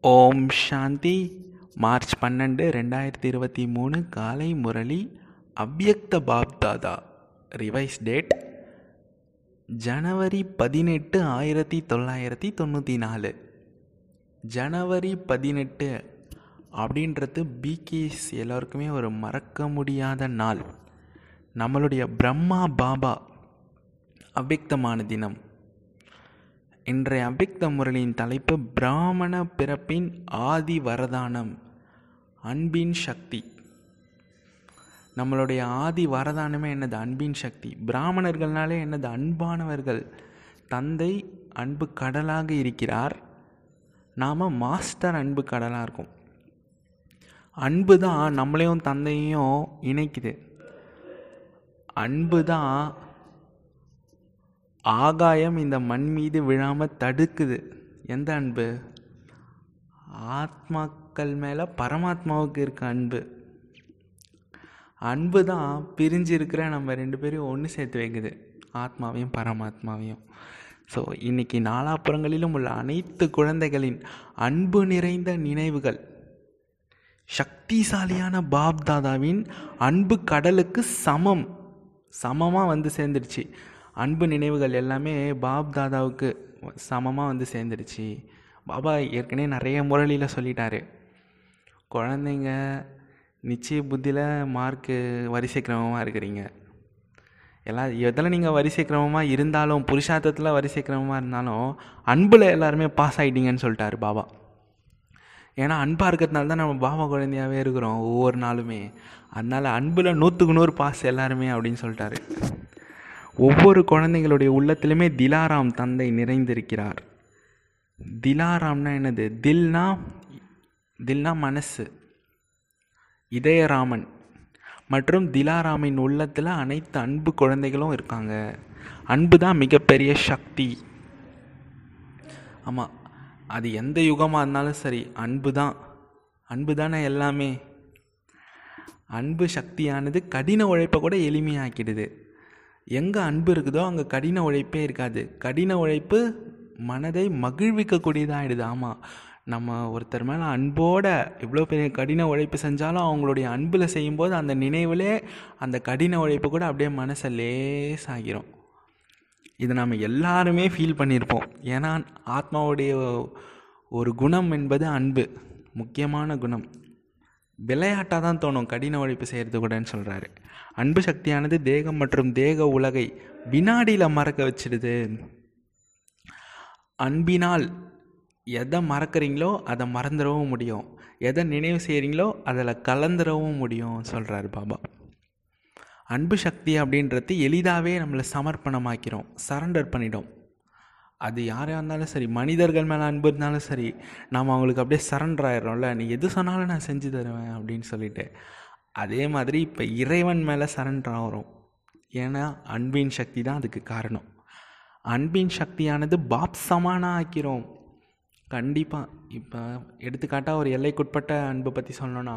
ஓம் சாந்தி. March பன்னெண்டு ரெண்டாயிரத்தி இருபத்தி மூணு காலை முரளி அவ்யக்த பாப்தாதா. Revise date. ஜனவரி பதினெட்டு ஆயிரத்தி தொள்ளாயிரத்தி தொண்ணூற்றி நாலு. ஜனவரி பதினெட்டு அப்படின்றது பிகேஸ் எல்லோருக்குமே ஒரு மறக்க முடியாத நாள். நம்மளுடைய பிரம்மா பாபா அவ்யக்தமான தினம். இன்றைய அபிக்த முரளியின் தலைப்பு பிராமண பிறப்பின் ஆதி வரதானம் அன்பின் சக்தி. நம்மளுடைய ஆதி வரதானமே என்னது? அன்பின் சக்தி. பிராமணர்கள்னாலே என்னது? அன்பானவர்கள். தந்தை அன்பு கடலாக இருக்கிறார். நாம் மாஸ்டர் அன்பு கடலாக இருக்கும். அன்பு தான் நம்மளையும் தந்தையும் இணைக்குது. அன்பு தான் ஆகாயம் இந்த மண் மீது விழாமல் தடுக்குது. எந்த அன்பு? ஆத்மாக்கள் மேலே பரமாத்மாவுக்கு இருக்க அன்பு. அன்பு தான் பிரிஞ்சு இருக்கிற நம்ம ரெண்டு பேரையும் ஒன்று சேர்த்து வைக்குது. ஆத்மாவையும் பரமாத்மாவையும். ஸோ இன்றைக்கி நாலாப்புறங்களிலும் உள்ள அனைத்து குழந்தைகளின் அன்பு நிறைந்த நினைவுகள். சக்திசாலியான பாப் தாதாவின் அன்பு கடலுக்கு சமம். சமமாக வந்து சேர்ந்துருச்சு அன்பு நினைவுகள் எல்லாமே பாப் தாதாவுக்கு சமமாக வந்து சேர்ந்துருச்சு பாபா ஏற்கனவே நிறைய முரளியில் சொல்லிட்டாரு. குழந்தைங்க நிச்சய புத்தியில் மார்க்கு வரிசை கிரமமாக இருக்கிறீங்க. எல்லா எதில் நீங்கள் வரிசை கிரமமாக இருந்தாலும் புருஷார்த்தத்தில் வரிசை கிரமமாக இருந்தாலும் அன்பில் எல்லாருமே பாஸ் ஆகிட்டீங்கன்னு சொல்லிட்டாரு பாபா. ஏன்னா அன்பாக இருக்கிறதுனால தான் நம்ம பாபா குழந்தையாகவே இருக்கிறோம் ஒவ்வொரு நாளுமே. அதனால் அன்பில் நூற்றுக்கு நூறு பாஸ் எல்லாருமே அப்படின்னு சொல்லிட்டாரு. ஒவ்வொரு குழந்தைங்களுடைய உள்ளத்திலுமே திலாராம் தந்தை நிறைந்திருக்கிறார். திலாராம்னா என்னது? தில்னா தில்னா மனசு. இதயராமன். மற்றும் திலாராமின் உள்ளத்தில் அனைத்து அன்பு குழந்தைகளும் இருக்காங்க. அன்பு தான் மிகப்பெரிய சக்தி. ஆமாம் அது எந்த யுகமாக இருந்தாலும் சரி அன்பு தான். அன்பு தானே எல்லாமே. அன்பு சக்தியானது கடின உழைப்பை கூட எளிமையாக்கிடுது. எங்கே அன்பு இருக்குதோ அங்கே கடின உழைப்பே இருக்காது. கடின உழைப்பு மனதை மகிழ்விக்கக்கூடியதாகிடுது ஆமாம் நம்ம ஒருத்தர் மேலே அன்போடு இவ்வளோ பெரிய கடின உழைப்பு செஞ்சாலும் அவங்களுடைய அன்பில் செய்யும்போது அந்த நினைவிலே அந்த கடின உழைப்பு கூட அப்படியே மனசை லேசாகிரும். இது நம்ம எல்லாருமே ஃபீல் பண்ணியிருப்போம் ஏன்னா ஆத்மாவுடைய ஒரு குணம் என்பது அன்பு. முக்கியமான குணம். விளையாட்டாக தான் தோணும் கடின உழைப்பு செய்கிறது கூடன்னு சொல்கிறாரு அன்பு சக்தியானது தேகம் மற்றும் தேக உலகை வினாடியில் மறக்க வச்சிடுது. அன்பினால் எதை மறக்கிறீங்களோ அதை மறந்துடவும் முடியும். எதை நினைவு செய்கிறீங்களோ அதில் கலந்துடவும் முடியும் சொல்கிறாரு பாபா. அன்பு சக்தி அப்படின்றது எளிதாகவே நம்மளை சமர்ப்பணமாக்கிறோம் சரண்டர் பண்ணிடும். அது யாராக இருந்தாலும் சரி மனிதர்கள் மேலே அன்பு இருந்தாலும் சரி நாம் அவங்களுக்கு அப்படியே சரண்டர் ஆயிடுறோம்ல. நீ எது சொன்னாலும் நான் செஞ்சு தருவேன் அப்படின்னு சொல்லிட்டு. அதே மாதிரி இப்போ இறைவன் மேலே சரண்டர் ஆகிறோம். ஏன்னா அன்பின் சக்தி தான் அதுக்கு காரணம். அன்பின் சக்தியானது பாப் சமானாக ஆக்கிறோம். கண்டிப்பாக இப்போ எடுத்துக்காட்டாக ஒரு எல்லைக்குட்பட்ட அன்பை பற்றி சொல்லணுன்னா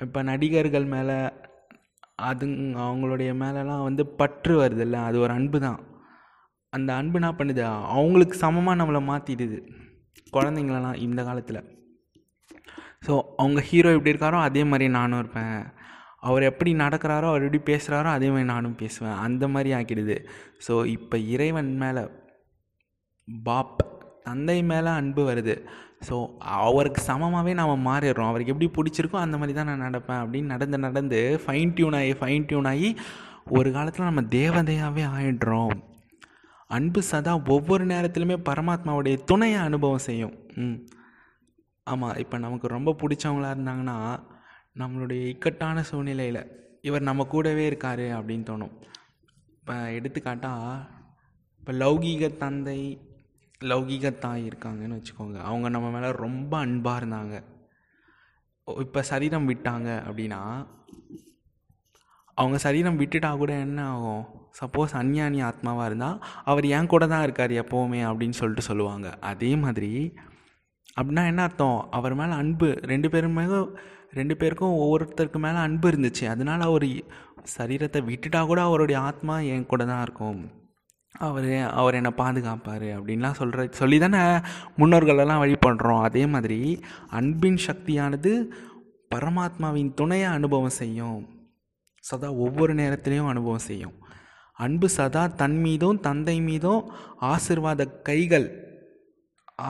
இப்போ நடிகர்கள் மேலே அது அவங்களுடைய மேலெலாம் வந்து பற்று வருதில்ல அது ஒரு அன்பு தான் அந்த அன்பு என்ன பண்ணுது? அவங்களுக்கு சமமாக நம்மளை மாற்றிடுது குழந்தைங்களெல்லாம் இந்த காலத்தில். ஸோ அவங்க ஹீரோ எப்படி இருக்காரோ அதே மாதிரி நானும் இருப்பேன். அவர் எப்படி நடக்கிறாரோ அவர் எப்படி பேசுகிறாரோ அதே மாதிரி நானும் பேசுவேன். அந்த மாதிரி ஆக்கிடுது. ஸோ இப்போ இறைவன் மேலே பாப் தந்தை மேலே அன்பு வருது. ஸோ அவருக்கு சமமாகவே நாம் மாறிடுறோம். அவருக்கு எப்படி பிடிச்சிருக்கோ அந்த மாதிரி தான் நான் நடப்பேன் அப்படின்னு நடந்து நடந்து ஃபைன் டியூன் ஆகி ஃபைன் டியூன் ஆகி ஒரு காலத்தில் நம்ம தேவதையாகவே ஆயிடுறோம். அன்பு சதா ஒவ்வொரு நேரத்திலுமே பரமாத்மாவுடைய துணையை அனுபவம் செய்யும். ம். ஆமாம் இப்போ நமக்கு ரொம்ப பிடிச்சவங்களா இருந்தாங்கன்னா நம்மளுடைய இக்கட்டான சூழ்நிலையில் இவர் நம்ம கூடவே இருக்கார் அப்படின்னு தோணும். இப்போ எடுத்துக்காட்டால் இப்போ லௌகீக தந்தை லௌகீக தாய் இருக்காங்கன்னு வச்சுக்கோங்க. அவங்க நம்ம மேலே ரொம்ப அன்பாக இருந்தாங்க. இப்போ சரீரம் விட்டாங்க அப்படின்னா அவங்க சரீரம் விட்டுட்டா கூட என்ன ஆகும்? சப்போஸ் அந்யானி ஆத்மாவாக இருந்தால் அவர் என் கூட தான் இருக்கார் எப்போவுமே அப்படின்னு சொல்லிட்டு சொல்லுவாங்க. அதே மாதிரி அப்படின்னா என்ன அர்த்தம்? அவர் மேலே அன்பு. ரெண்டு பேரும் மேலே ரெண்டு பேருக்கும் ஒவ்வொருத்தருக்கு மேலே அன்பு இருந்துச்சு. அதனால் அவர் சரீரத்தை விட்டுட்டா கூட அவருடைய ஆத்மா என் கூட தான் இருக்கும். அவர் அவர் என்னை பாதுகாப்பார் அப்படின்லாம் சொல்கிற சொல்லி தானே முன்னோர்களெல்லாம் பண்ணுறோம் அதே மாதிரி அன்பின் சக்தியானது பரமாத்மாவின் துணையை அனுபவம் செய்யும். சதா ஒவ்வொரு நேரத்துலேயும் அனுபவம் செய்யும். அன்பு சதா தன் மீதும் தந்தை மீதும் ஆசிர்வாத கைகள்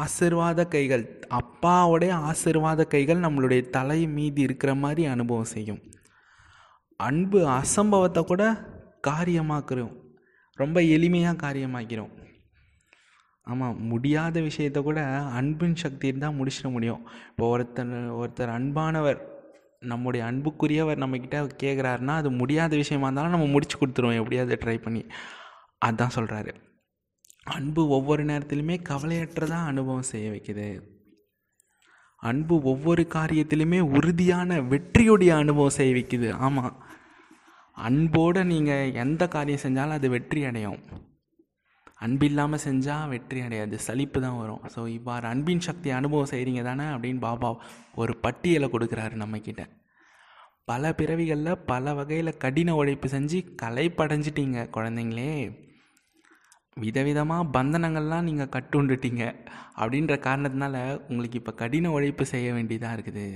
ஆசிர்வாத கைகள் அப்பாவுடைய ஆசிர்வாத கைகள் நம்மளுடைய தலை மீது இருக்கிற மாதிரி அனுபவம் செய்யும். அன்பு அசம்பவத்தை கூட காரியமாக்குறோம். ரொம்ப எளிமையாக காரியமாக்கிறோம். ஆமாம் முடியாத விஷயத்த கூட அன்பின் சக்தியில் தான் முடிச்சிட முடியும். இப்போ ஒருத்தர் ஒருத்தர் அன்பானவர் நம்முடைய அன்புக்குரியவர் நம்மக்கிட்ட கேட்குறாருன்னா அது முடியாத விஷயமா இருந்தாலும் நம்ம முடிச்சு கொடுத்துருவோம் எப்படியாவது ட்ரை பண்ணி. அதான் சொல்கிறாரு அன்பு ஒவ்வொரு நேரத்திலுமே கவலையற்றதாக அனுபவம் செய்ய வைக்குது. அன்பு ஒவ்வொரு காரியத்திலுமே உறுதியான வெற்றியுடைய அனுபவம் செய்ய வைக்குது. ஆமாம் அன்போடு நீங்கள் எந்த காரியம் செஞ்சாலும் அது வெற்றி அடையும். அன்பு இல்லாமல் செஞ்சால் வெற்றி அடையாது சலிப்பு தான் வரும். ஸோ இவ்வாறு அன்பின் சக்தி அனுபவம் செய்கிறீங்க தானே அப்படின்னு பாபா ஒரு பட்டியலை கொடுக்குறாரு நம்மக்கிட்ட பல பிறவிகளில் பல வகையில் கடின உழைப்பு செஞ்சு கலைப்படைஞ்சிட்டீங்க குழந்தைங்களே. விதவிதமாக பந்தனங்கள்லாம் நீங்கள் கட்டுண்டுட்டீங்க அப்படின்ற காரணத்தினால உங்களுக்கு இப்போ கடின உழைப்பு செய்ய வேண்டியதாக இருக்குது.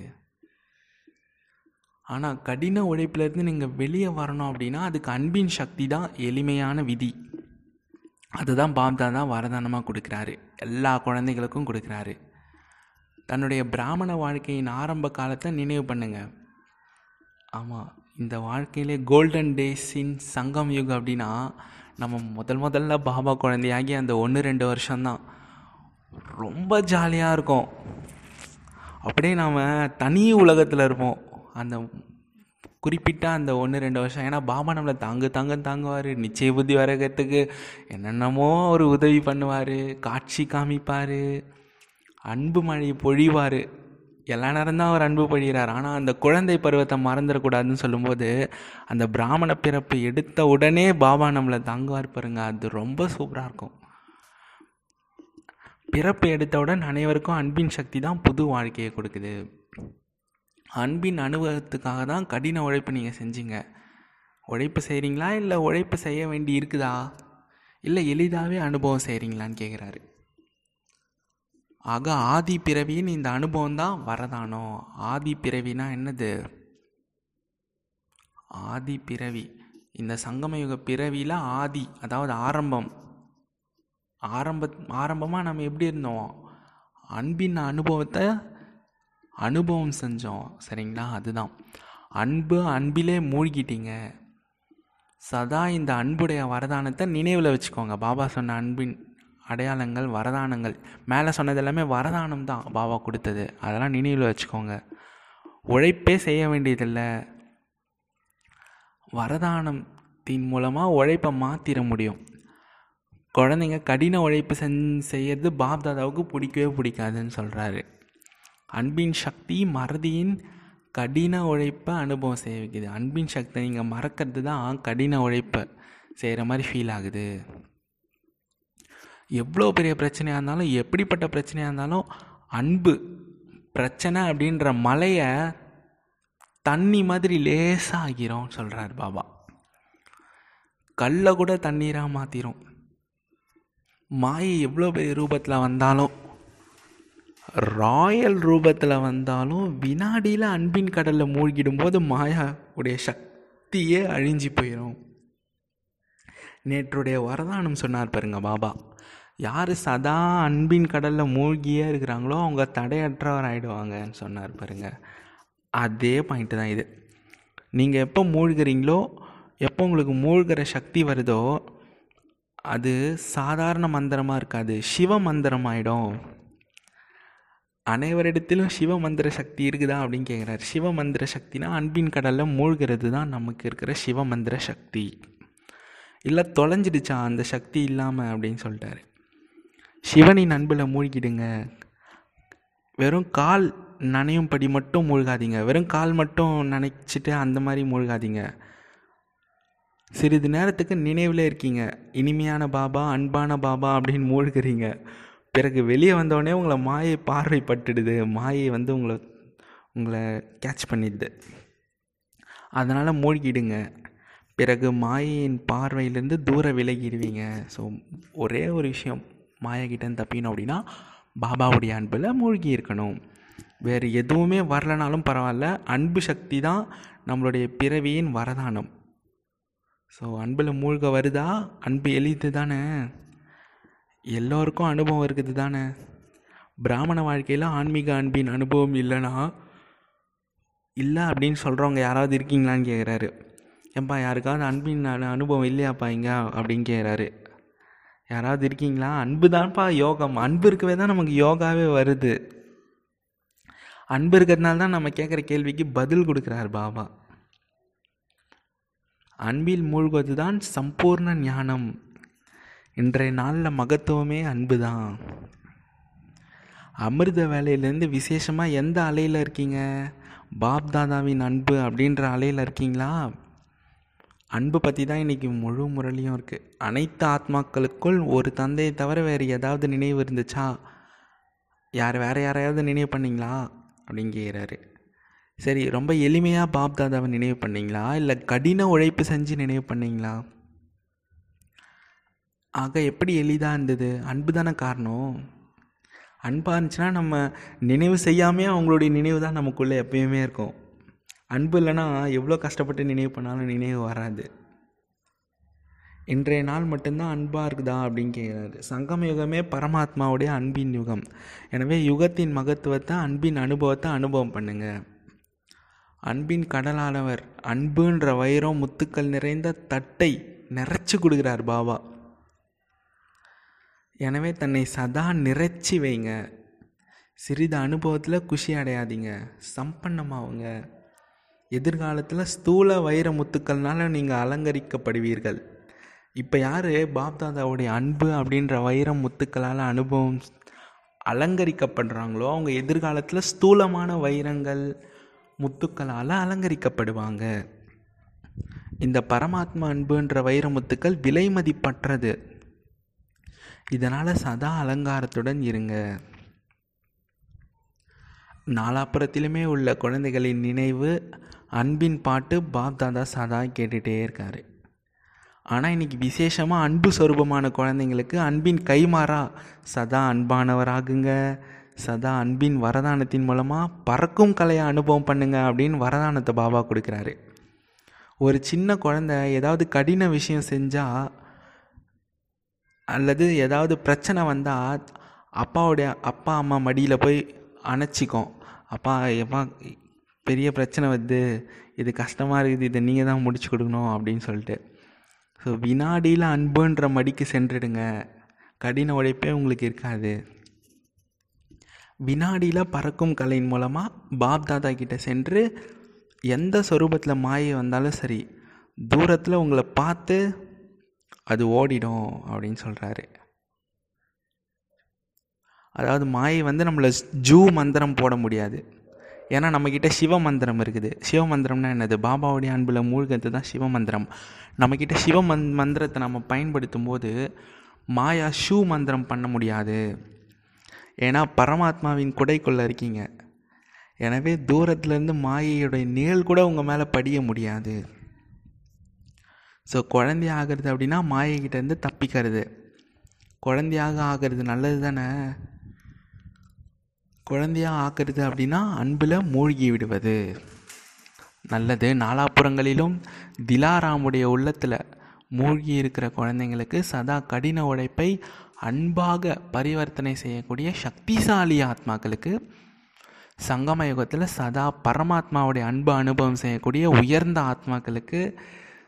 ஆனால் கடின உழைப்புலேருந்து நீங்கள் வெளியே வரணும் அப்படின்னா அதுக்கு அன்பின் சக்தி தான் எளிமையான விதி. அதுதான் பாப்தா தான் வரதானமாக கொடுக்குறாரு. எல்லா குழந்தைகளுக்கும் கொடுக்குறாரு. தன்னுடைய பிராமண வாழ்க்கையின் ஆரம்ப காலத்தை நினைவு பண்ணுங்க. ஆமாம் இந்த வாழ்க்கையிலே கோல்டன் டேஸின் சங்கம் யுகம் அப்படின்னா நம்ம முதல் முதல்ல பாபா குழந்தையாகி அந்த ஒன்று ரெண்டு வருஷம்தான். ரொம்ப ஜாலியாக இருக்கும். அப்படியே நாம் தனி உலகத்தில் இருப்போம். அந்த குறிப்பிட்ட அந்த ஒன்று ரெண்டு வருஷம். ஏன்னா பாபா நம்மளை தாங்கு தாங்க தாங்குவார். நிச்சய புத்தி வரகத்துக்கு என்னென்னமோ அவர் உதவி பண்ணுவார். காட்சி காமிப்பார். அன்பு மழை பொழிவார். எல்லா நேரம் தான் அவர் அன்பு பொழிகிறார். ஆனால் அந்த குழந்தை பருவத்தை மறந்துடக்கூடாதுன்னு சொல்லும்போது அந்த பிராமண பிறப்பு எடுத்த உடனே பாபா நம்மளை தாங்குவார் பாருங்க. அது ரொம்ப சூப்பராக இருக்கும். பிறப்பு எடுத்தவுடன் அனைவருக்கும் அன்பின் சக்தி தான் புது வாழ்க்கையை கொடுக்குது. அன்பின் அனுபவத்துக்காக தான் கடின உழைப்பு நீங்கள் செஞ்சீங்க. உழைப்பு செய்கிறீங்களா இல்லை உழைப்பு செய்ய வேண்டி இருக்குதா? இல்லை எளிதாகவே அனுபவம் செய்கிறீங்களான்னு கேட்குறாரு ஆக ஆதி பிறவின்னு இந்த அனுபவம் தான் வரதானோ? ஆதி பிறவினா என்னது? ஆதி பிறவி. இந்த சங்கமயுக பிறவியில் ஆதி அதாவது ஆரம்பம். ஆரம்ப ஆரம்பமாக நம்ம எப்படி இருந்தோம்? அன்பின் அனுபவத்தை அனுபவம் செஞ்சோம். சரிங்களா? அதுதான். அன்பு அன்பிலே மூழ்கிட்டீங்க. சதா இந்த அன்புடைய வரதானத்தை நினைவில் வச்சுக்கோங்க. பாபா சொன்ன அன்பின் அடையாளங்கள் வரதானங்கள். மேலே சொன்னது எல்லாமே வரதானம் தான் பாபா கொடுத்தது. அதெல்லாம் நினைவில் வச்சுக்கோங்க. உழைப்பே செய்ய வேண்டியதில்லை. வரதானத்தின் மூலமாக உழைப்பை மாற்றிட முடியும். குழந்தைங்க கடின உழைப்பு செஞ் செய்யறது பாப்தாதாவுக்கு பிடிக்கவே பிடிக்காதுன்னு சொல்கிறாரு அன்பின் சக்தி மறதியின் கடின உழைப்பை அனுபவம் செய்ய வைக்குது அன்பின் சக்தி நீங்கள் மறக்கிறது தான் கடின உழைப்பை செய்கிற மாதிரி ஃபீல் ஆகுது. எவ்வளோ பெரிய பிரச்சனையாக இருந்தாலும் எப்படிப்பட்ட பிரச்சனையாக இருந்தாலும் அன்பு பிரச்சனை அப்படின்ற மலையை தண்ணி மாதிரி லேசாக ஆகிரும் சொல்கிறார் பாபா. கல்லை கூட தண்ணீராக மாற்றிடும் மாயை எவ்வளோ பெரிய ரூபத்தில் வந்தாலும் ராயல் ரூபத்தில் வந்தாலும் வினாடியில் அன்பின் கடலில் மூழ்கிடும்போது மாயா உடைய சக்தியே அழிஞ்சு போயிடும் நேற்றுடைய வரதானம் சொன்னார் பாருங்க பாபா. யார் சதா அன்பின் கடலில் மூழ்கியே இருக்கிறாங்களோ அவங்க தடையற்றவர் ஆகிடுவாங்கன்னு சொன்னார் பாருங்க. அதே பாயிண்ட்டு தான் இது. நீங்கள் எப்போ மூழ்கிறீங்களோ எப்போ உங்களுக்கு மூழ்கிற சக்தி வருதோ அது சாதாரண மந்திரமாக இருக்காது. சிவ மந்திரம் ஆகிடும் அனைவரிடத்திலும் சிவ மந்திர சக்தி இருக்குதா அப்படின்னு கேட்குறாரு சிவ மந்திர சக்தினா அன்பின் கடலில் மூழ்கிறது தான் நமக்கு இருக்கிற சிவ மந்திர சக்தி. இல்லை தொலைஞ்சிடுச்சா அந்த சக்தி இல்லாமல் அப்படின்னு சொல்லிட்டாரு. சிவனின் அன்பில் மூழ்கிடுங்க. வெறும் கால் நனையும்படி மட்டும் மூழ்காதீங்க. வெறும் கால் மட்டும் நினைச்சிட்டு அந்த மாதிரி மூழ்காதீங்க. சிறிது நேரத்துக்கு நினைவில் இருக்கீங்க. இனிமையான பாபா அன்பான பாபா அப்படின்னு மூழ்கிறீங்க. பிறகு வெளியே வந்தோடனே உங்களை மாயை பார்வை பட்டுடுது மாயை வந்து உங்களை உங்களை கேட்ச் பண்ணிடுது. அதனால் மூழ்கிடுங்க. பிறகு மாயையின் பார்வையிலேருந்து தூர விலகிடுவீங்க. ஸோ ஒரே ஒரு விஷயம். மாயக்கிட்டேருந்து தப்பிக்கணும் அப்படின்னா பாபாவுடைய அன்பில் மூழ்கி இருக்கணும். வேறு எதுவுமே வரலனாலும் பரவாயில்ல. அன்பு சக்தி தான் நம்மளுடைய பிறவியின் வரதானம். ஸோ அன்பில் மூழ்க வருதா? அன்பு எளிது தானே எல்லோருக்கும் அனுபவம் இருக்குது தானே? பிராமண வாழ்க்கையில் ஆன்மீக அன்பின் அனுபவம் இல்லைன்னா இல்லை அப்படின்னு சொல்கிறவங்க யாராவது இருக்கீங்களான்னு கேட்குறாரு ஏன்பா யாருக்காவது அன்பின் அனுபவம் இல்லையாப்பா இங்கே? அப்படின்னு கேட்குறாரு யாராவது இருக்கீங்களா? அன்பு தான்ப்பா யோகம். அன்பு இருக்கவே தான் நமக்கு யோகாவே வருது. அன்பு இருக்கிறதுனால தான் நம்ம கேட்குற கேள்விக்கு பதில் கொடுக்குறார் பாபா. அன்பில் மூழ்குவது தான் சம்பூர்ண ஞானம். இன்றைய நாளில் மகத்துவமே அன்பு தான் அமிர்த வேலையிலேருந்து விசேஷமாக எந்த அலையில் இருக்கீங்க? பாப் தாதாவின் அன்பு அப்படின்ற அலையில் இருக்கீங்களா? அன்பு பற்றி தான் இன்றைக்கி முழு முரளியும் இருக்குது அனைத்து ஆத்மாக்களுக்குள் ஒரு தந்தையை தவிர வேறு ஏதாவது நினைவு இருந்துச்சா? யார் வேறு யாரையாவது நினைவு பண்ணீங்களா? அப்படின்னு கேட்குறாரு சரி ரொம்ப எளிமையாக பாப் தாதாவை நினைவு பண்ணீங்களா? இல்லை கடின உழைப்பு செஞ்சு நினைவு பண்ணீங்களா? ஆக எப்படி எளிதாக இருந்தது? அன்பு தானே காரணம். அன்பாக இருந்துச்சுன்னா நம்ம நினைவு செய்யாமே அவங்களுடைய நினைவு தான் நமக்குள்ளே எப்பயுமே இருக்கும். அன்பு இல்லைன்னா எவ்வளோ கஷ்டப்பட்டு நினைவு பண்ணாலும் நினைவு வராது. இன்றைய நாள் மட்டும்தான் அன்பாக இருக்குதா அப்படின்னு கேட்குறாரு சங்கம் யுகமே பரமாத்மாவுடைய அன்பின் யுகம். எனவே யுகத்தின் மகத்துவத்தை அன்பின் அனுபவத்தை அனுபவம் பண்ணுங்க. அன்பின் கடலானவர் அன்புன்ற வைரம் முத்துக்கள் நிறைந்த தட்டை நிறைச்சி கொடுக்குறார் பாபா. எனவே தன்னை சதா நிறைச்சி வைங்க. சிறிது அனுபவத்தில் குஷி அடையாதீங்க. சம்பன்னமாகுங்க எதிர்காலத்தில் ஸ்தூல வைர முத்துக்கள்னால நீங்கள் அலங்கரிக்கப்படுவீர்கள். இப்போ யார் பாப்தாதாவுடைய அன்பு அப்படின்ற வைர முத்துக்களால் அனுபவம் அலங்கரிக்கப்படுறாங்களோ அவங்க எதிர்காலத்தில் ஸ்தூலமான வைரங்கள் முத்துக்களால் அலங்கரிக்கப்படுவாங்க. இந்த பரமாத்மா அன்புன்ற வைர முத்துக்கள் விலை மதிப்பற்றது. இதனால் சதா அலங்காரத்துடன் இருங்க. நாலாப்புறத்திலுமே உள்ள குழந்தைகளின் நினைவு அன்பின் பாட்டு பாப் தாதா சதா கேட்டுகிட்டே இருக்கார். ஆனால் இன்றைக்கி விசேஷமாக அன்பு சொரூபமான குழந்தைங்களுக்கு அன்பின் கைமாறா சதா அன்பானவராகுங்க. சதா அன்பின் வரதானத்தின் மூலமாக பறக்கும் கலையை அனுபவம் பண்ணுங்க அப்படின்னு வரதானத்தை பாபா கொடுக்குறாரு. ஒரு சின்ன குழந்தை ஏதாவது கடின விஷயம் செஞ்சால் அல்லது ஏதாவது பிரச்சனை வந்தால் அப்பாவுடைய அப்பா அம்மா மடியில் போய் அணைச்சிக்கும். அப்பா எப்பா பெரிய பிரச்சனை வருது. இது கஷ்டமாக இருக்குது. இதை நீங்கள் தான் முடிச்சு கொடுக்கணும் அப்படின்னு சொல்லிட்டு. ஸோ வினாடியில் அன்புன்ற மடிக்கு சென்றுடுங்க. கடின உழைப்பே உங்களுக்கு இருக்காது. வினாடியில் பறக்கும் கலையின் மூலமாக பாப் தாதா கிட்டே சென்று எந்த சொரூபத்தில் மாயை வந்தாலும் சரி தூரத்தில் உங்களை பார்த்து அது ஓடிடும் அப்படின்னு சொல்கிறாரு அதாவது மாயை வந்து நம்மளை ஜூ மந்திரம் போட முடியாது. ஏன்னா நம்மக்கிட்ட சிவ மந்திரம் இருக்குது. சிவ மந்திரம்னா என்னது? பாபாவுடைய அன்பில் மூழ்கிறது தான் சிவ மந்திரம். நம்மக்கிட்ட சிவ மந் மந்திரத்தை நம்ம பயன்படுத்தும் போது மாயா ஷூ மந்திரம் பண்ண முடியாது. ஏன்னா பரமாத்மாவின் குடைக்குள்ளே இருக்கீங்க. எனவே தூரத்துலேருந்து மாயையுடைய நிழல் கூட உங்கள் மேலே படிய முடியாது. ஸோ குழந்தை ஆகிறது அப்படின்னா மாயைகிட்டேருந்து தப்பிக்கிறது. குழந்தையாக ஆகிறது நல்லது தானே? குழந்தையாக ஆக்கிறது அப்படின்னா அன்பில் மூழ்கி விடுவது. நல்லது. நாலாப்புறங்களிலும் திலாராமுடைய உள்ளத்தில் மூழ்கி இருக்கிற குழந்தைங்களுக்கு சதா கடின உழைப்பை அன்பாக பரிவர்த்தனை செய்யக்கூடிய சக்திசாலி ஆத்மாக்களுக்கு சங்கம யுகத்தில் சதா பரமாத்மாவுடைய அன்பு அனுபவம் செய்யக்கூடிய உயர்ந்த ஆத்மாக்களுக்கு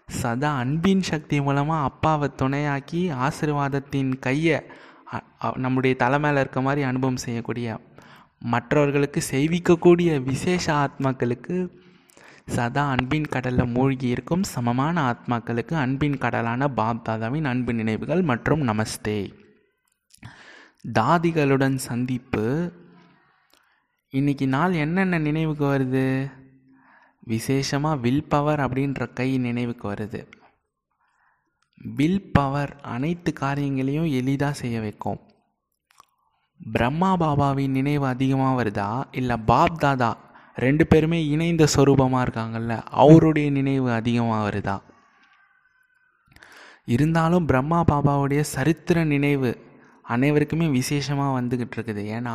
சதா அன்பின் சக்தி மூலமாக அப்பாவை துணையாக்கி ஆசிர்வாதத்தின் கையை நம்முடைய தலை மேலே இருக்க மாதிரி அனுபவம் செய்யக்கூடிய மற்றவர்களுக்கு செய்விக்கக்கூடிய விசேஷ ஆத்மாக்களுக்கு சதா அன்பின் கடலில் மூழ்கி இருக்கும் சமமான ஆத்மாக்களுக்கு அன்பின் கடலான பாப் தாதாவின் அன்பு நினைவுகள் மற்றும் நமஸ்தே. தாதிகளுடன் சந்திப்பு. இன்னைக்கு நாள் என்னென்ன நினைவுக்கு வருது? விசேஷமாக வில் பவர் அப்படின்ற கை நினைவுக்கு வருது. வில் பவர் அனைத்து காரியங்களையும் எளிதாக செய்ய வைக்கும். பிரம்மா பாபாவின் நினைவு அதிகமாக வருதா? இல்லை பாப் தாதா ரெண்டு பேருமே இணைந்த சொரூபமாக இருக்காங்கல்ல அவருடைய நினைவு அதிகமாக வருதா? இருந்தாலும் பிரம்மா பாபாவுடைய சரித்திர நினைவு அனைவருக்குமே விசேஷமாக வந்துக்கிட்டு இருக்குது. ஏன்னா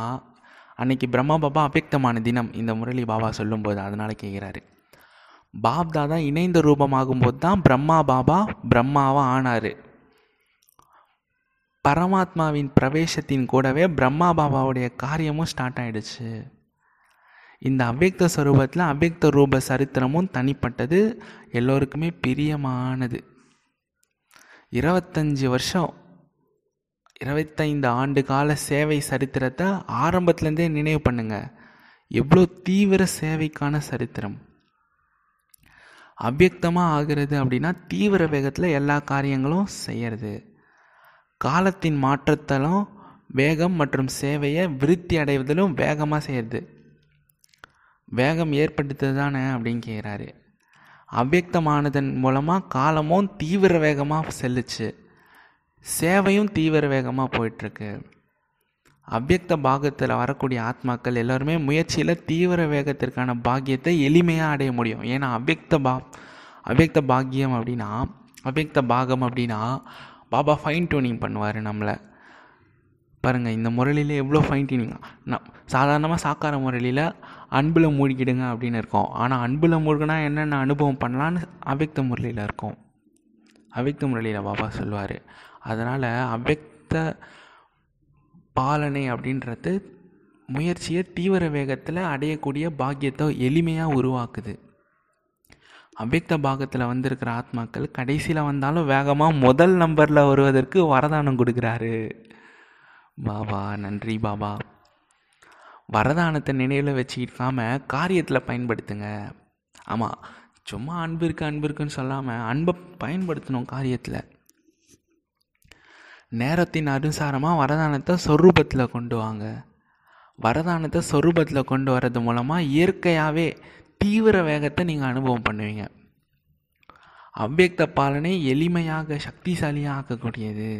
அன்னைக்கு பிரம்மா பாபா அபியக்தமான தினம் இந்த முரளி பாபா சொல்லும்போது அதனால் கேட்குறாரு பாப் தாதா இணைந்த ரூபமாகும்போது தான் பிரம்மா பாபா பிரம்மாவாக ஆனார். பரமாத்மாவின் பிரவேசத்தின் கூடவே பிரம்மா பாபாவுடைய காரியமும் ஸ்டார்ட் ஆயிடுச்சு. இந்த அவ்யக்த ஸ்வரூபத்தில் அவ்யக்த ரூப சரித்திரமும் தனிப்பட்டது எல்லோருக்குமே பிரியமானது. இருபத்தஞ்சி வருஷம் இருபத்தைந்து ஆண்டு கால சேவை சரித்திரத்தை ஆரம்பத்துலேருந்தே நினைவு பண்ணுங்கள் எவ்வளோ தீவிர சேவைக்கான சரித்திரம். அவ்யக்தமாக ஆகிறது அப்படின்னா தீவிர வேகத்தில் எல்லா காரியங்களும் செய்கிறது காலத்தின் மாற்றத்தலும் வேகம் மற்றும் சேவையை விருத்தி அடைவதிலும் வேகமாக செய்கிறது வேகம் ஏற்படுத்தது தானே அப்படின்னு கேட்குறாரு அவ்யக்தமானதன் மூலமாக காலமும் தீவிர வேகமாக செல்லுச்சு. சேவையும் தீவிர வேகமாக போயிட்டுருக்கு. அவ்வக்த பாகத்தில் வரக்கூடிய ஆத்மாக்கள் எல்லாருமே முயற்சியில் தீவிர வேகத்திற்கான பாக்கியத்தை எளிமையாக அடைய முடியும். ஏன்னா அவ்யக்த பா அவ்யக்த பாக்கியம் அப்படின்னா அவ்யக்த பாகம் அப்படின்னா பாபா ஃபைன் டியூனிங் பண்ணுவார் நம்மளை. பாருங்கள் இந்த முரளியில் எவ்வளோ ஃபைன் டியூனிங் நான் சாதாரணமாக சாக்கார முரளியில் அன்பில் மூழ்கிடுங்க அப்படின்னு இருக்கோம். ஆனால் அன்பில் மூழ்கினா என்னென்ன அனுபவம் பண்ணலான்னு அவ்யக்த முரளியில் இருக்கும். அவ்யக்த முரளியில் பாபா சொல்லுவார். அதனால் அவ்யக்த பாலனை அப்படின்றது முயற்சியை தீவிர வேகத்தில் அடையக்கூடிய பாக்கியத்தை எளிமையாக உருவாக்குது. அவ்யக்த பாகத்தில் வந்திருக்கிற ஆத்மாக்கள் கடைசியில் வந்தாலும் வேகமாக முதல் நம்பரில் வருவதற்கு வரதானம் கொடுக்குறாரு. பாபா நன்றி பாபா. வரதானத்தை நினைவில் வச்சுக்கிட்டாம காரியத்தில் பயன்படுத்துங்க. ஆமாம் சும்மா அன்பு இருக்கு அன்பு இருக்குன்னு சொல்லாமல் அன்பை பயன்படுத்தணும் காரியத்தில். நேரத்தின் அனுசாரமாக வரதானத்தை சொரூபத்தில் கொண்டு வாங்க. வரதானத்தை சொரூபத்தில் கொண்டு வர்றது மூலமாக இயற்கையாகவே தீவிர வேகத்தை நீங்கள் அனுபவம் பண்ணுவீங்க. அவ்யக்த பாலனை எளிமையாக சக்திசாலியாக ஆக்கக்கூடியது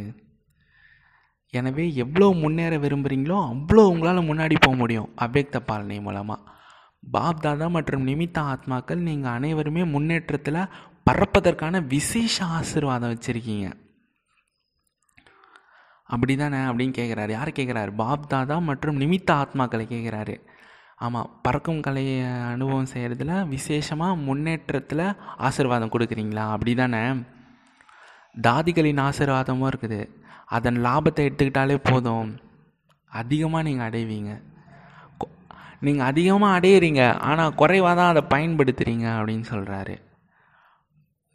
எனவே எவ்வளோ முன்னேற விரும்புகிறீங்களோ அவ்வளோ உங்களால் முன்னாடி போக முடியும் அவ்யக்த பாலனை மூலமாக பாப் தாதா மற்றும் நிமித்த ஆத்மாக்கள் நீங்கள் அனைவருமே முன்னேற்றத்தில் பறப்பதற்கான விசேஷ ஆசிர்வாதம் வச்சுருக்கீங்க. அப்படி தானே அப்படின்னு கேட்குறாரு யார் கேட்குறாரு பாப் தாதா மற்றும் நிமித்த ஆத்மாக்களை கேட்குறாரு ஆமாம் பறக்கும் கலையை அனுபவம் செய்கிறதுல விசேஷமாக முன்னேற்றத்தில் ஆசிர்வாதம் கொடுக்குறீங்களா? அப்படி தானே தாதிகளின் ஆசிர்வாதமும் இருக்குது. அதன் லாபத்தை எடுத்துக்கிட்டாலே போதும். அதிகமாக நீங்கள் அடைவீங்க. நீங்கள் அதிகமாக அடையிறீங்க. ஆனால் குறைவாக தான் அதை பயன்படுத்துகிறீங்க அப்படின்னு சொல்கிறாரு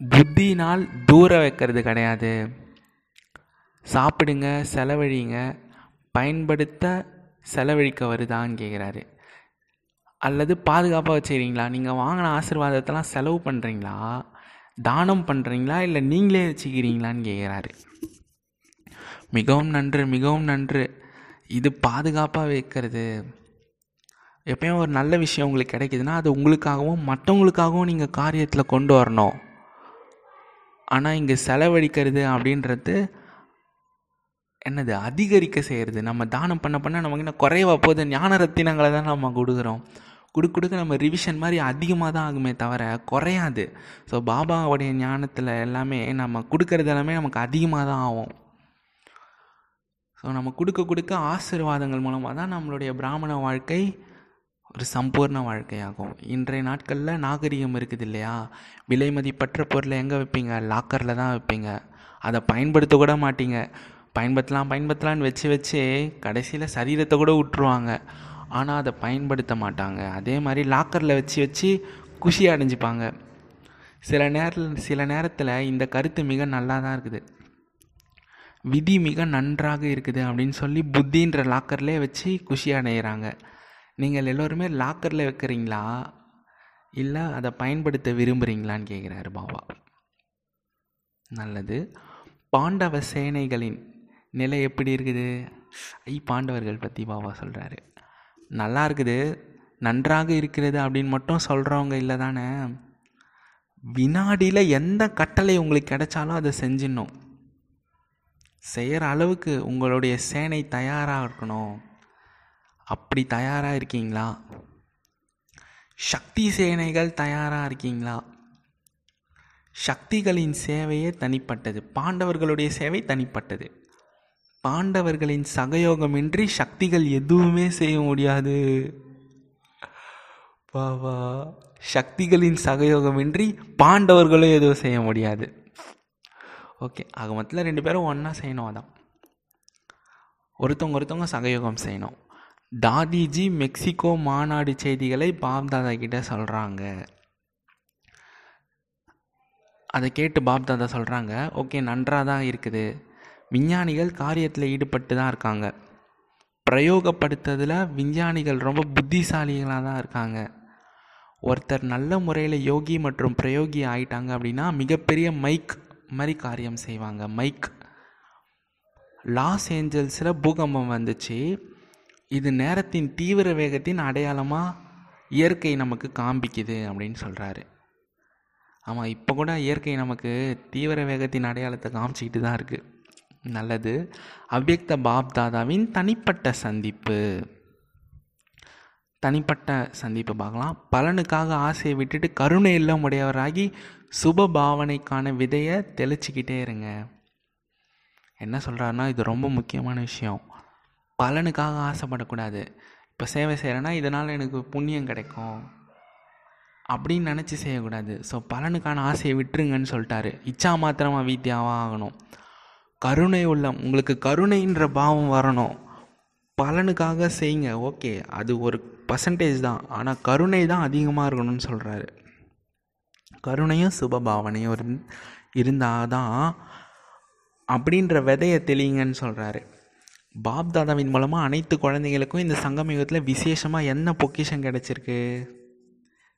புத்தினால் தூர வைக்கிறது கிடையாது. சாப்பிடுங்க செலவழிங்க பயன்படுத்த செலவழிக்க வருதான்னு கேட்குறாரு அல்லது பாதுகாப்பாக வச்சுக்கிறீங்களா? நீங்கள் வாங்கின ஆசிர்வாதத்தெல்லாம் செலவு பண்ணுறீங்களா தானம் பண்ணுறீங்களா இல்லை நீங்களே வச்சுக்கிறீங்களான்னு கேட்குறாரு மிகவும் நன்று மிகவும் நன்று. இது பாதுகாப்பாக வைக்கிறது. எப்பயும் ஒரு நல்ல விஷயம் உங்களுக்கு கிடைக்குதுன்னா அது உங்களுக்காகவும் மற்றவங்களுக்காகவும் நீங்கள் காரியத்தில் கொண்டு வரணும். ஆனால் இங்கே செலவழிக்கிறது அப்படின்றது என்னது அதிகரிக்க செய்கிறது நம்ம தானம் பண்ண பண்ண நமக்கு என்ன குறைவா போகுது. ஞான ரத்தினங்களை தான் நம்ம கொடுக்குறோம். கொடுக்க கொடுக்க நம்ம ரிவிஷன் மாதிரி அதிகமாக தான் ஆகுமே தவிர குறையாது. ஸோ பாபாவுடைய ஞானத்தில் எல்லாமே நம்ம கொடுக்கறது எல்லாமே நமக்கு அதிகமாக தான் ஆகும். ஸோ நம்ம கொடுக்க கொடுக்க ஆசீர்வாதங்கள் மூலமாக தான் நம்மளுடைய பிராமண வாழ்க்கை ஒரு சம்பூர்ண வாழ்க்கையாகும். இன்றைய நாட்களில் நாகரிகம் இருக்குது இல்லையா? விலை மதிப்பற்ற பொருளை எங்கே வைப்பீங்க? லாக்கரில் தான் வைப்பீங்க. அதை பயன்படுத்த கூட மாட்டீங்க. பயன்படுத்தலாம் பயன்படுத்தலான்னு வச்சு வச்சு கடைசியில் சரீரத்தை கூட விட்டுருவாங்க ஆனால் அதை பயன்படுத்த மாட்டாங்க. அதே மாதிரி லாக்கரில் வச்சு வச்சு குஷி அடைஞ்சிப்பாங்க சில நேரத்தில் சில நேரத்தில் இந்த கருத்து மிக நல்லா தான் இருக்குது. விதி மிக நன்றாக இருக்குது அப்படின்னு சொல்லி புத்தின்ற லாக்கர்லேயே வச்சு குஷி அடைகிறாங்க நீங்கள் எல்லோருமே லாக்கரில் வைக்கிறீங்களா? இல்லை அதை பயன்படுத்த விரும்புகிறீங்களான்னு கேட்குறாரு பாபா. நல்லது. பாண்டவ சேனைகளின் நிலை எப்படி இருக்குது? ஐ பாண்டவர்கள் பற்றி பாபா சொல்கிறாரு நல்லா இருக்குது. நன்றாக இருக்கிறது அப்படின்னு மட்டும் சொல்கிறவங்க இல்லை தானே. வினாடியில் எந்த கட்டளை உங்களுக்கு கிடைச்சாலும் அதை செஞ்சிடணும். செய்கிற அளவுக்கு உங்களுடைய சேனை தயாராக இருக்கணும். அப்படி தயாராக இருக்கீங்களா? சக்தி சேனைகள் தயாராக இருக்கீங்களா? சக்திகளின் சேவையே தனிப்பட்டது. பாண்டவர்களுடைய சேவை தனிப்பட்டது. பாண்டவர்களின் சகயோகமின்றி சக்திகள் எதுவுமே செய்ய முடியாது. வா வா சக்திகளின் சகயோகமின்றி பாண்டவர்களும் எதுவும் செய்ய முடியாது. ஓகே ஆக மொத்தத்தில் ரெண்டு பேரும் ஒன்றா செய்யணும் அதான். ஒருத்தவங்க ஒருத்தவங்க சகயோகம் செய்யணும். தாதிஜி மெக்சிகோ மாநாடு செய்திகளை பாப்தாதா கிட்ட சொல்கிறாங்க அதை கேட்டு பாப்தாதா சொல்கிறாங்க ஓகே நன்றாக தான் இருக்குது. விஞ்ஞானிகள் காரியத்தில் ஈடுபட்டு தான் இருக்காங்க. பிரயோகப்படுத்துறதுல விஞ்ஞானிகள் ரொம்ப புத்திசாலிகளாக தான் இருக்காங்க. ஒருத்தர் நல்ல முறையில் யோகி மற்றும் பிரயோகி ஆயிட்டாங்க அப்படின்னா மிகப்பெரிய மைக் மாதிரி காரியம் செய்வாங்க. மைக். லாஸ் ஏஞ்சல்ஸில் பூகம்பம் வந்துச்சு. இது நேரத்தின் தீவிர வேகத்தின் அடையாளமாக இயற்கை நமக்கு காண்பிக்குது அப்படின்னு சொல்கிறாரு ஆமாம் இப்போ கூட இயற்கை நமக்கு தீவிர வேகத்தின் அடையாளத்தை காமிச்சிக்கிட்டு தான் இருக்குது நல்லது. அவ்யக்த பாப் தாதாவின் தனிப்பட்ட சந்திப்பு. தனிப்பட்ட சந்திப்பு பார்க்கலாம் பலனுக்காக ஆசையை விட்டுட்டு கருணை இல்லம் உடையவராகி சுப பாவனைக்கான விதையை தெளிச்சிக்கிட்டே இருங்க. என்ன சொல்கிறாருன்னா இது ரொம்ப முக்கியமான விஷயம். பலனுக்காக ஆசைப்படக்கூடாது. இப்போ சேவை செய்கிறேன்னா இதனால் எனக்கு புண்ணியம் கிடைக்கும். அப்படின்னு நினச்சி செய்யக்கூடாது. ஸோ பலனுக்கான ஆசையை விட்டுருங்கன்னு சொல்லிட்டாரு. இச்சா மாத்திரமாக வீத்தியாவாக ஆகணும். கருணை உள்ளம் உங்களுக்கு கருணைன்ற பாவம் வரணும். பலனுக்காக செய்யுங்க ஓகே. அது ஒரு பர்சன்டேஜ் தான். ஆனால் கருணை தான் அதிகமாக இருக்கணும்னு சொல்கிறாரு கருணையும் சுபபாவனையும் இருந் இருந்தால் தான் அப்படின்ற விதையை தெளிங்கன்னு சொல்கிறாரு பாப் தாதாவின் மூலமாக அனைத்து குழந்தைங்களுக்கும் இந்த சங்கமயுகத்தில் விசேஷமாக என்ன பொக்கிஷம் கிடச்சிருக்கு?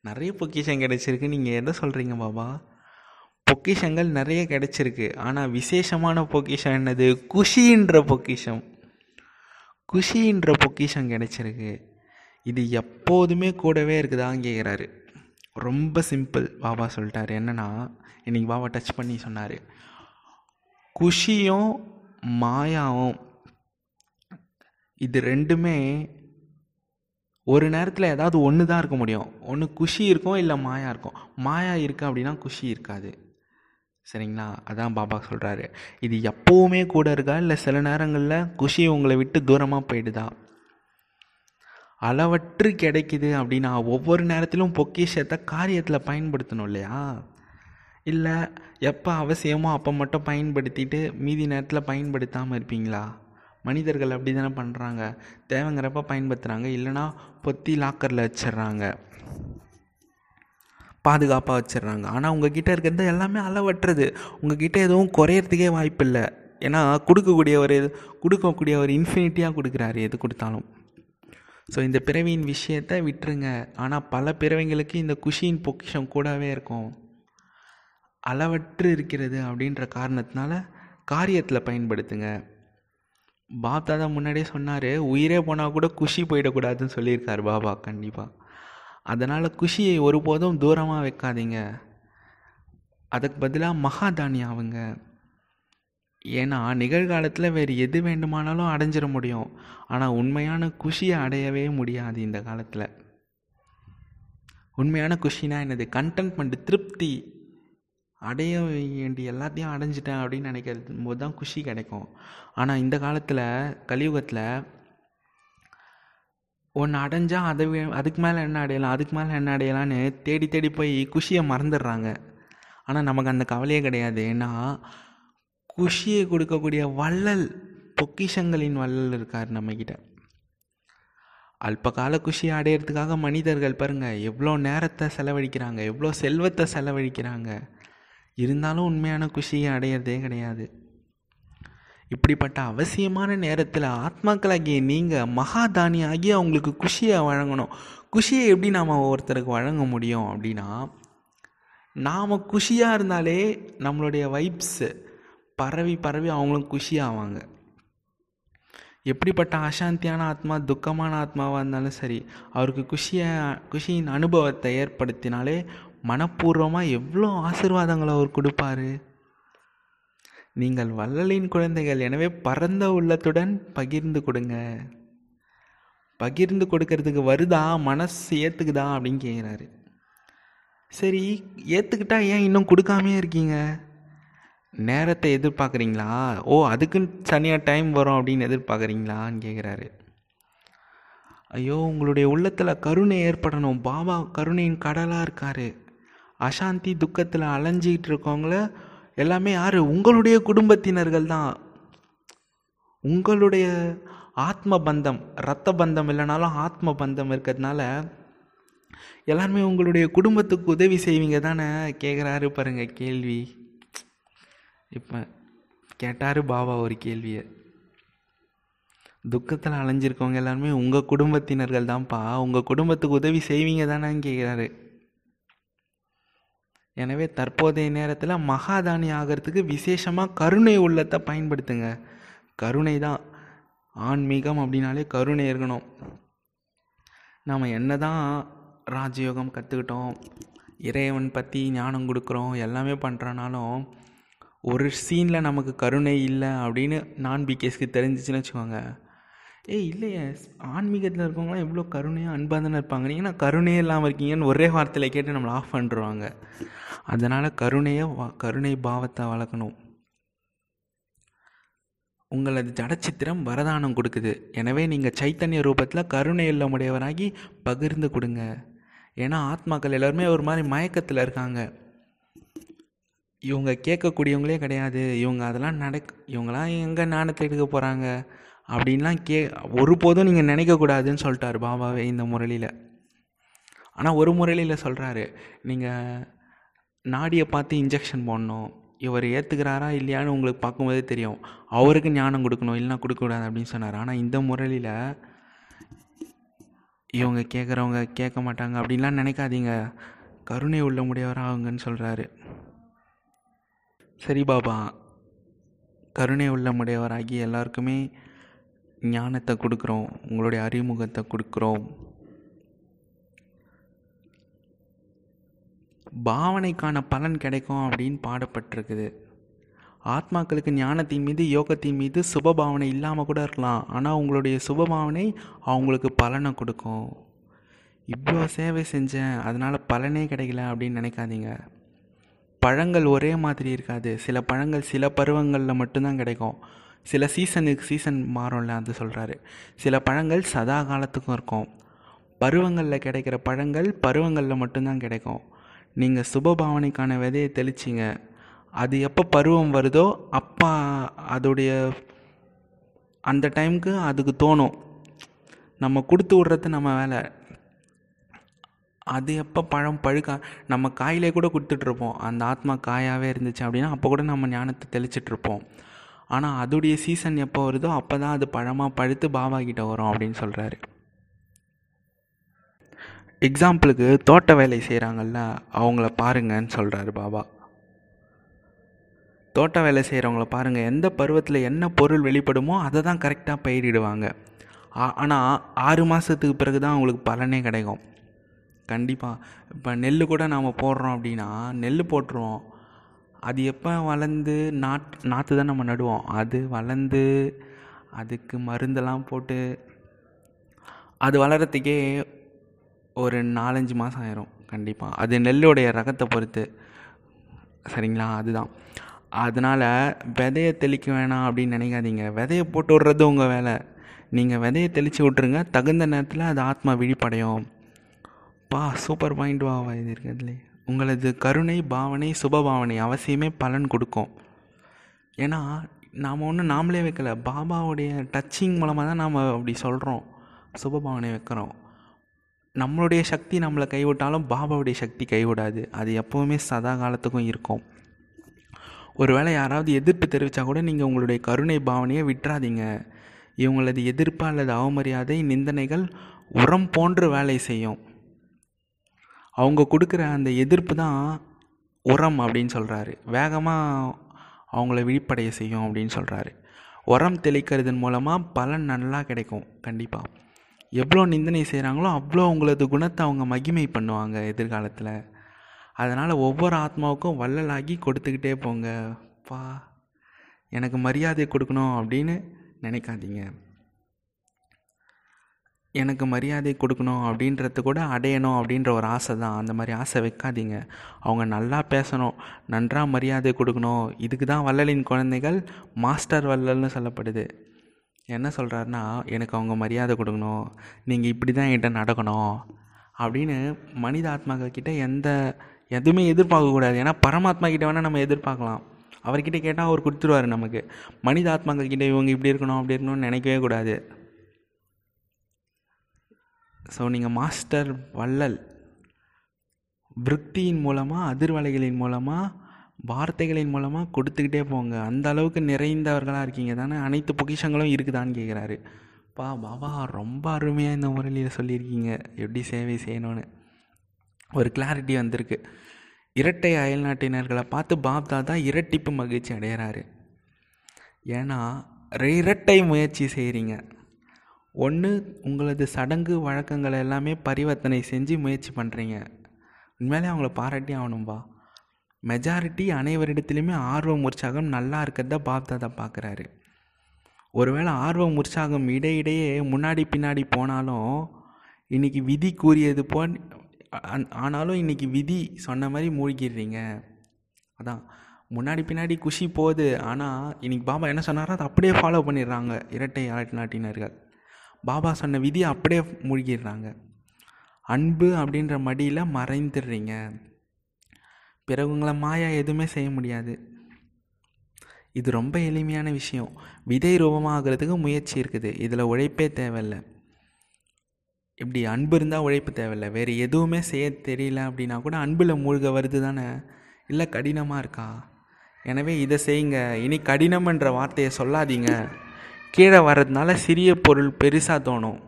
நிறைய பொக்கிஷம் கிடச்சிருக்கு. நீங்கள் எதை சொல்கிறீங்க பாபா? பொக்கிஷங்கள் நிறைய கிடச்சிருக்கு. ஆனால் விசேஷமான பொக்கிஷம் என்னது? குஷின்ற பொக்கிஷம். குஷின்ற பொக்கிஷம் கிடச்சிருக்கு. இது எப்போதுமே கூடவே இருக்குதான்னு கேட்குறாரு ரொம்ப சிம்பிள் பாபா சொல்லிட்டாரு. என்னென்னா இன்றைக்கி பாபா டச் பண்ணி சொன்னார். குஷியும் மாயாவும் இது ரெண்டுமே ஒரு நேரத்தில் ஏதாவது ஒன்று தான் இருக்க முடியும். ஒன்று குஷி இருக்கும் இல்லை மாயா இருக்கும். மாயா இருக்குது அப்படின்னா குஷி இருக்காது. சரிங்களா? அதான் பாபா சொல்கிறாரு இது எப்போவுமே கூட இருக்கா? இல்லை சில நேரங்களில் குஷி உங்களை விட்டு தூரமாக போயிடுதா? அளவற்று கிடைக்குது அப்படின்னா ஒவ்வொரு நேரத்திலும் பொக்கிஷத்தை காரியத்தில் பயன்படுத்தணும் இல்லையா? இல்லை எப்போ அவசியமோ அப்போ மட்டும் பயன்படுத்திட்டு மீதி நேரத்தில் பயன்படுத்தாமல் இருப்பீங்களா? மனிதர்கள் அப்படி தானே பண்ணுறாங்க தேவைங்கிறப்ப பயன்படுத்துகிறாங்க இல்லைனா பொத்தி லாக்கரில் வச்சிடுறாங்க. பாதுகாப்பாக வச்சிடுறாங்க. ஆனால் உங்ககிட்ட இருக்கிறது எல்லாமே அளவற்றது. உங்ககிட்ட எதுவும் குறையறதுக்கே வாய்ப்பில்லை. ஏன்னா கொடுக்கக்கூடிய ஒரு கொடுக்கக்கூடிய ஒரு இன்ஃபினிட்டியாக கொடுக்குறாரு எது கொடுத்தாலும். ஸோ இந்த பிறவியின் விஷயத்தை விட்டுருங்க. ஆனால் பல பிறவிங்களுக்கு இந்த குஷியின் பொக்கிஷம் கூடவே இருக்கும். அளவற்று இருக்கிறது அப்படின்ற காரணத்தினால காரியத்தில் பயன்படுத்துங்க. பாப்தாதா முன்னாடியே சொன்னார் உயிரே போனால் கூட குஷி போயிடக்கூடாதுன்னு சொல்லியிருக்கார் பாபா கண்டிப்பாக அதனால் குஷியை ஒருபோதும் தூரமாக வைக்காதீங்க. அதுக்கு பதிலாக மகாதானி ஆகுங்க ஏன்னா நிகழ்காலத்தில் வேறு எது வேண்டுமானாலும் அடைஞ்சிட முடியும். ஆனால் உண்மையான குஷியை அடையவே முடியாது இந்த காலத்தில். உண்மையான குஷினா என்னது? கண்டென்ட்மெண்ட் திருப்தி. அடைய வேண்டிய எல்லாத்தையும் அடைஞ்சிட்டேன் அப்படின்னு நினைக்கிறது போது தான் குஷி கிடைக்கும். ஆனால் இந்த காலத்தில் கலியுகத்தில் ஒன்று அடைஞ்சால் அதை அதுக்கு மேலே என்ன அடையலாம் அதுக்கு மேலே என்ன அடையலான்னு தேடி தேடி போய் குஷியை மறந்துடுறாங்க. ஆனால் நமக்கு அந்த கவலையே கிடையாது. ஏன்னா குஷியை கொடுக்கக்கூடிய வள்ளல் பொக்கிஷங்களின் வள்ளல் இருக்கார் நம்மக்கிட்ட அல்பகால குஷியை அடையிறதுக்காக மனிதர்கள் பாருங்கள் எவ்வளோ நேரத்தை செலவழிக்கிறாங்க எவ்வளோ செல்வத்தை செலவழிக்கிறாங்க. இருந்தாலும் உண்மையான குஷியை அடையிறதே கிடையாது. இப்படிப்பட்ட அவசியமான நேரத்தில் ஆத்மாக்களாகிய நீங்கள் மகாதானி ஆகி அவங்களுக்கு குஷியை வழங்கணும். குஷியை எப்படி நாம் ஒருத்தருக்கு வழங்க முடியும் அப்படின்னா நாம் குஷியாக இருந்தாலே நம்மளுடைய வைப்ஸு பரவி பரவி அவங்களும் குஷியாவாங்க எப்படிப்பட்ட அசாந்தியான ஆத்மா துக்கமான ஆத்மாவாக இருந்தாலும் சரி அவருக்கு குஷியை குஷியின் அனுபவத்தை ஏற்படுத்தினாலே மனப்பூர்வமாக எவ்வளோ ஆசிர்வாதங்களை அவர் கொடுப்பாரு? நீங்கள் வள்ளலின் குழந்தைகள். எனவே பரந்த உள்ளத்துடன் பகிர்ந்து கொடுங்க. பகிர்ந்து கொடுக்கறதுக்கு வருதா? மனசு ஏற்றுக்குதா அப்படின்னு கேட்குறாரு சரி ஏற்றுக்கிட்டா ஏன் இன்னும் கொடுக்காமே இருக்கீங்க? நேரத்தை எதிர்பார்க்குறீங்களா? ஓ அதுக்குன்னு தனியாக டைம் வரும் அப்படின்னு எதிர்பார்க்குறீங்களான்னு கேட்குறாரு ஐயோ உங்களுடைய உள்ளத்தில் கருணை ஏற்படணும். பாபா கருணையின் கடலாக இருக்கார். அசாந்தி துக்கத்தில் அலைஞ்சிக்கிட்டு இருக்கவங்கள எல்லாமே யார்? உங்களுடைய குடும்பத்தினர்கள் தான். உங்களுடைய ஆத்ம பந்தம் ரத்த பந்தம் இல்லைனாலும் ஆத்ம பந்தம் இருக்கிறதுனால எல்லாருமே உங்களுடைய குடும்பத்துக்கு உதவி செய்வீங்க தானே? கேட்குறாரு பாருங்க கேள்வி. இப்போ கேட்டார் பாபா ஒரு கேள்வியை. துக்கத்தில் அலைஞ்சிருக்கவங்க எல்லாருமே உங்கள் குடும்பத்தினர்கள் தான்ப்பா. உங்கள் குடும்பத்துக்கு உதவி செய்வீங்க தானேன்னு கேட்குறாரு எனவே தற்போதைய நேரத்தில் மகாதானி ஆகிறதுக்கு விசேஷமாக கருணை உள்ளத்தை பயன்படுத்துங்க. கருணை தான். ஆன்மீகம் அப்படின்னாலே கருணை இருக்கணும். நாம் என்ன தான் ராஜயோகம் கற்றுக்கிட்டோம் இறைவன் பற்றி ஞானம் கொடுக்குறோம் எல்லாமே பண்ணுறனாலும் ஒரு சீனில் நமக்கு கருணை இல்லை அப்படின்னு நான் பிகேஸ்க்கு தெரிஞ்சிச்சுன்னு வச்சுக்கோங்க. ஏய் இல்லையே. ஆன்மீகத்தில் இருக்கவங்களாம் எவ்வளோ கருணையாக அன்பாக தானே இருப்பாங்க. நீங்கள் நான் கருணையே இல்லாமல் இருக்கீங்கன்னு ஒரே வார்த்தையில் கேட்டு நம்மளை ஆஃப் பண்ணுறாங்க அதனால் கருணையை கருணை பாவத்தை வளர்க்கணும். உங்களது ஜடச்சித்திரம் வரதானம் கொடுக்குது. எனவே நீங்கள் சைத்தன்ய ரூபத்தில் கருணை இல்லமுடையவராகி பகிர்ந்து கொடுங்க. ஏன்னா ஆத்மாக்கள் எல்லாருமே ஒரு மாதிரி மயக்கத்தில் இருக்காங்க. இவங்க கேட்கக்கூடியவங்களே கிடையாது. இவங்க அதெல்லாம் நடக் இவங்களாம் எங்கே ஞானத்தை எடுக்க போகிறாங்க அப்படின்லாம் கே ஒருபோதும் நீங்கள் நினைக்கக்கூடாதுன்னு சொல்லிட்டார் பாபாவே இந்த முரளியில். ஆனால் ஒரு முரளியில் சொல்கிறாரு நீங்கள் நாடியை பார்த்து இன்ஜெக்ஷன் போடணும். இவர் ஏற்றுக்கிறாரா இல்லையான்னு உங்களுக்கு பார்க்கும்போதே தெரியும். அவருக்கு ஞானம் கொடுக்கணும் இல்லைனா கொடுக்கக்கூடாது அப்படின்னு சொன்னார். ஆனால் இந்த முரளியில் இவங்க கேட்குறவங்க கேட்க மாட்டாங்க அப்படின்லாம் நினைக்காதீங்க. கருணை உள்ள முடியவராகுங்கன்னு சொல்கிறாரு சரி பாபா கருணை உள்ள முடையவராகி எல்லாருக்குமே ஞானத்தை கொடுக்குறோம் உங்களுடைய அறிமுகத்தை கொடுக்குறோம். பாவனைக்கான பலன் கிடைக்கும் அப்படின்னு பாடப்பட்டிருக்குது. ஆத்மாக்களுக்கு ஞானத்தின் மீது யோகத்தின் மீது சுப பாவனை இல்லாமல் கூட இருக்கலாம். ஆனால் உங்களுடைய சுபபாவனை அவங்களுக்கு பலனை கொடுக்கும். இவ்வளோ சேவை செஞ்சேன் அதனால் பலனே கிடைக்கல அப்படின்னு நினைக்காதீங்க. பழங்கள் ஒரே மாதிரி இருக்காது. சில பழங்கள் சில பருவங்களில் மட்டும்தான் கிடைக்கும். சில சீசனுக்கு சீசன் மாறும்ல அது சொல்கிறாரு சில பழங்கள் சதா காலத்துக்கும் இருக்கும். பருவங்களில் கிடைக்கிற பழங்கள் பருவங்களில் மட்டும்தான் கிடைக்கும். நீங்கள் சுபபாவனைக்கான விதையை தெளிச்சிங்க. அது எப்போ பருவம் வருதோ அப்போ அதோடைய அந்த டைமுக்கு அதுக்கு தோணும். நம்ம கொடுத்து விட்றது நம்ம வேலை. அது எப்போ பழம் பழுக்க நம்ம காயிலே கூட கொடுத்துட்ருப்போம் அந்த ஆத்மா காயாகவே இருந்துச்சு அப்படின்னா அப்போ கூட நம்ம ஞானத்தை தெளிச்சிட்ருப்போம் ஆனால் அதோடைய சீசன் எப்போ வருதோ அப்போ தான் அது பழமாக பழுத்து பாபா கிட்ட வரும் அப்படின்னு சொல்கிறாரு எக்ஸாம்பிளுக்கு தோட்ட வேலை செய்கிறாங்கல்ல அவங்கள பாருங்கன்னு சொல்கிறாரு பாபா. தோட்ட வேலை செய்கிறவங்கள பாருங்கள் எந்த பருவத்தில் என்ன பொருள் வெளிப்படுமோ அதை தான் கரெக்டாக பயிரிடுவாங்க. ஆனால் ஆறு மாதத்துக்கு பிறகு தான் அவங்களுக்கு பலனே கிடைக்கும். கண்டிப்பாக இப்போ நெல் கூட நாம் போடுறோம் அப்படின்னா நெல் போட்டுருவோம். அது எப்போ வளர்ந்து நாட் நாற்று தான் நம்ம நடுவோம். அது வளர்ந்து அதுக்கு மருந்தெல்லாம் போட்டு அது வளர்கிறதுக்கே ஒரு நாலஞ்சு மாதம் ஆயிரும் கண்டிப்பாக அது நெல்லுடைய ரகத்தை பொறுத்து. சரிங்களா? அதுதான். அதனால் விதைய தெளிக்க வேணாம் அப்படின்னு நினைக்காதீங்க. விதைய போட்டு விட்றது உங்கள் வேலை. நீங்கள் விதைய தெளித்து விட்ருங்க தகுந்த நேரத்தில் அது ஆத்மா விழிப்படையும். பா சூப்பர் பாயிண்ட் வா இது இருக்கிறதுலே உங்களது கருணை பாவனை சுபபாவனை அவசியமே பலன் கொடுக்கும். ஏன்னா நாம் ஒன்றும் நாமளே வைக்கல. பாபாவுடைய டச்சிங் மூலமாக தான் நாம் அப்படி சொல்கிறோம் சுபபாவனை வைக்கிறோம். நம்மளுடைய சக்தி நம்மளை கைவிட்டாலும் பாபாவுடைய சக்தி கைவிடாது. அது எப்போவுமே சதா காலத்துக்கும் இருக்கும். ஒருவேளை யாராவது எதிர்ப்பு தெரிவித்தா கூட நீங்கள் உங்களுடைய கருணை பாவனையை விட்டுறாதீங்க. இவங்களது எதிர்ப்பு அல்லது அவமரியாதை நிந்தனைகள் உரம் போன்று வேலை செய்யும். அவங்க கொடுக்குற அந்த எதிர்ப்பு தான் உரம் அப்படின்னு சொல்கிறாரு வேகமாக அவங்கள விழிப்படைய செய்யும் அப்படின்னு சொல்கிறாரு உரம் தெளிக்கிறதன் மூலமாக பலன் நல்லா கிடைக்கும் கண்டிப்பாக எவ்வளோ நிந்தனை செய்கிறாங்களோ அவ்வளோ உங்களது குணத்தை அவங்க மகிமை பண்ணுவாங்க எதிர்காலத்தில். அதனால் ஒவ்வொரு ஆத்மாவுக்கும் வள்ளலாகி கொடுத்துக்கிட்டே போங்க. பா எனக்கு மரியாதை கொடுக்கணும் அப்படின்னு நினைக்காதீங்க. எனக்கு மரியாதை கொடுக்கணும் அப்படின்றது கூட அடையணும் அப்படின்ற ஒரு ஆசை தான். அந்த மாதிரி ஆசை வைக்காதீங்க. அவங்க நல்லா பேசணும். நன்றாக மரியாதை கொடுக்கணும். இதுக்கு தான் வள்ளலின் குழந்தைகள் மாஸ்டர் வள்ளல்னு சொல்லப்படுது. என்ன சொல்கிறாருன்னா எனக்கு அவங்க மரியாதை கொடுக்கணும். நீங்கள் இப்படி தான் என்கிட்ட நடக்கணும். அப்படின்னு மனித ஆத்மாக்கள் கிட்டே எந்த எதுவுமே எதிர்பார்க்கக்கூடாது ஏன்னா பரமாத்மா கிட்ட வேணால் நம்ம எதிர்பார்க்கலாம். அவர்கிட்ட கேட்டால் அவர் கொடுத்துருவாரு நமக்கு. மனித ஆத்மாக்கள் கிட்டே இவங்க இப்படி இருக்கணும் அப்படி இருக்கணும்னு நினைக்கவே கூடாது. ஸோ நீங்கள் மாஸ்டர் வள்ளல். விருத்தியின் மூலமாக அதிர்வலைகளின் மூலமாக வார்த்தைகளின் மூலமாக கொடுத்துக்கிட்டே போங்க. அந்த அளவுக்கு நிறைந்தவர்களாக இருக்கீங்க. தானே? அனைத்து பொக்கிஷங்களும் இருக்குதான்னு கேட்குறாரு பா பாபா ரொம்ப அருமையாக இந்த முரளியில் சொல்லியிருக்கீங்க. எப்படி சேவை செய்யணும்னு. ஒரு கிளாரிட்டி வந்திருக்கு. இரட்டை அயல்நாட்டினர்களை பார்த்து பாப் தாதா இரட்டிப்பு மகிழ்ச்சி அடைகிறாரு ஏன்னா இரட்டை முயற்சி செய்கிறீங்க ஒன்று உங்களது சடங்கு வழக்கங்களை எல்லாமே பரிவர்த்தனை செஞ்சு முயற்சி பண்ணுறீங்க உண்மையிலே அவங்கள பாராட்டி ஆகணும்பா. மெஜாரிட்டி அனைவரிடத்துலையுமே ஆர்வம் உற்சாகம் நல்லா இருக்கிறத பாப்தாதா பார்க்குறாரு ஒருவேளை ஆர்வம் உற்சாகம் இடையிடையே முன்னாடி பின்னாடி போனாலும் இன்றைக்கி விதி கூறியது போல் ஆனாலும் இன்றைக்கி விதி சொன்ன மாதிரி மூழ்கிடுறீங்க. அதான். முன்னாடி பின்னாடி குஷி போகுது. ஆனால் இன்றைக்கி பாபா என்ன சொன்னாரோ அதை அப்படியே ஃபாலோ பண்ணிடுறாங்க இரட்டை நாட்டினர்கள். பாபா சொன்ன விதியை அப்படியே மூழ்கிடுறாங்க. அன்பு அப்படின்ற மடியில் மறைந்துடுறீங்க. பிறகுங்களை மாயா எதுவுமே செய்ய முடியாது. இது ரொம்ப எளிமையான விஷயம். விதை ரூபமாகிறதுக்கு முயற்சி இருக்குது. இதில் உழைப்பே தேவையில்லை. இப்படி அன்பு இருந்தால் உழைப்பு தேவையில்லை. வேறு எதுவுமே செய்ய தெரியல அப்படின்னா கூட அன்பில் மூழ்க வருது தானே? இல்லை கடினமாக இருக்கா? எனவே இதை செய்யுங்க. இனி கடினம்ன்ற வார்த்தையை சொல்லாதீங்க. கீழே வர்றதுனால சிறிய பொருள் பெருசாக தோணும்.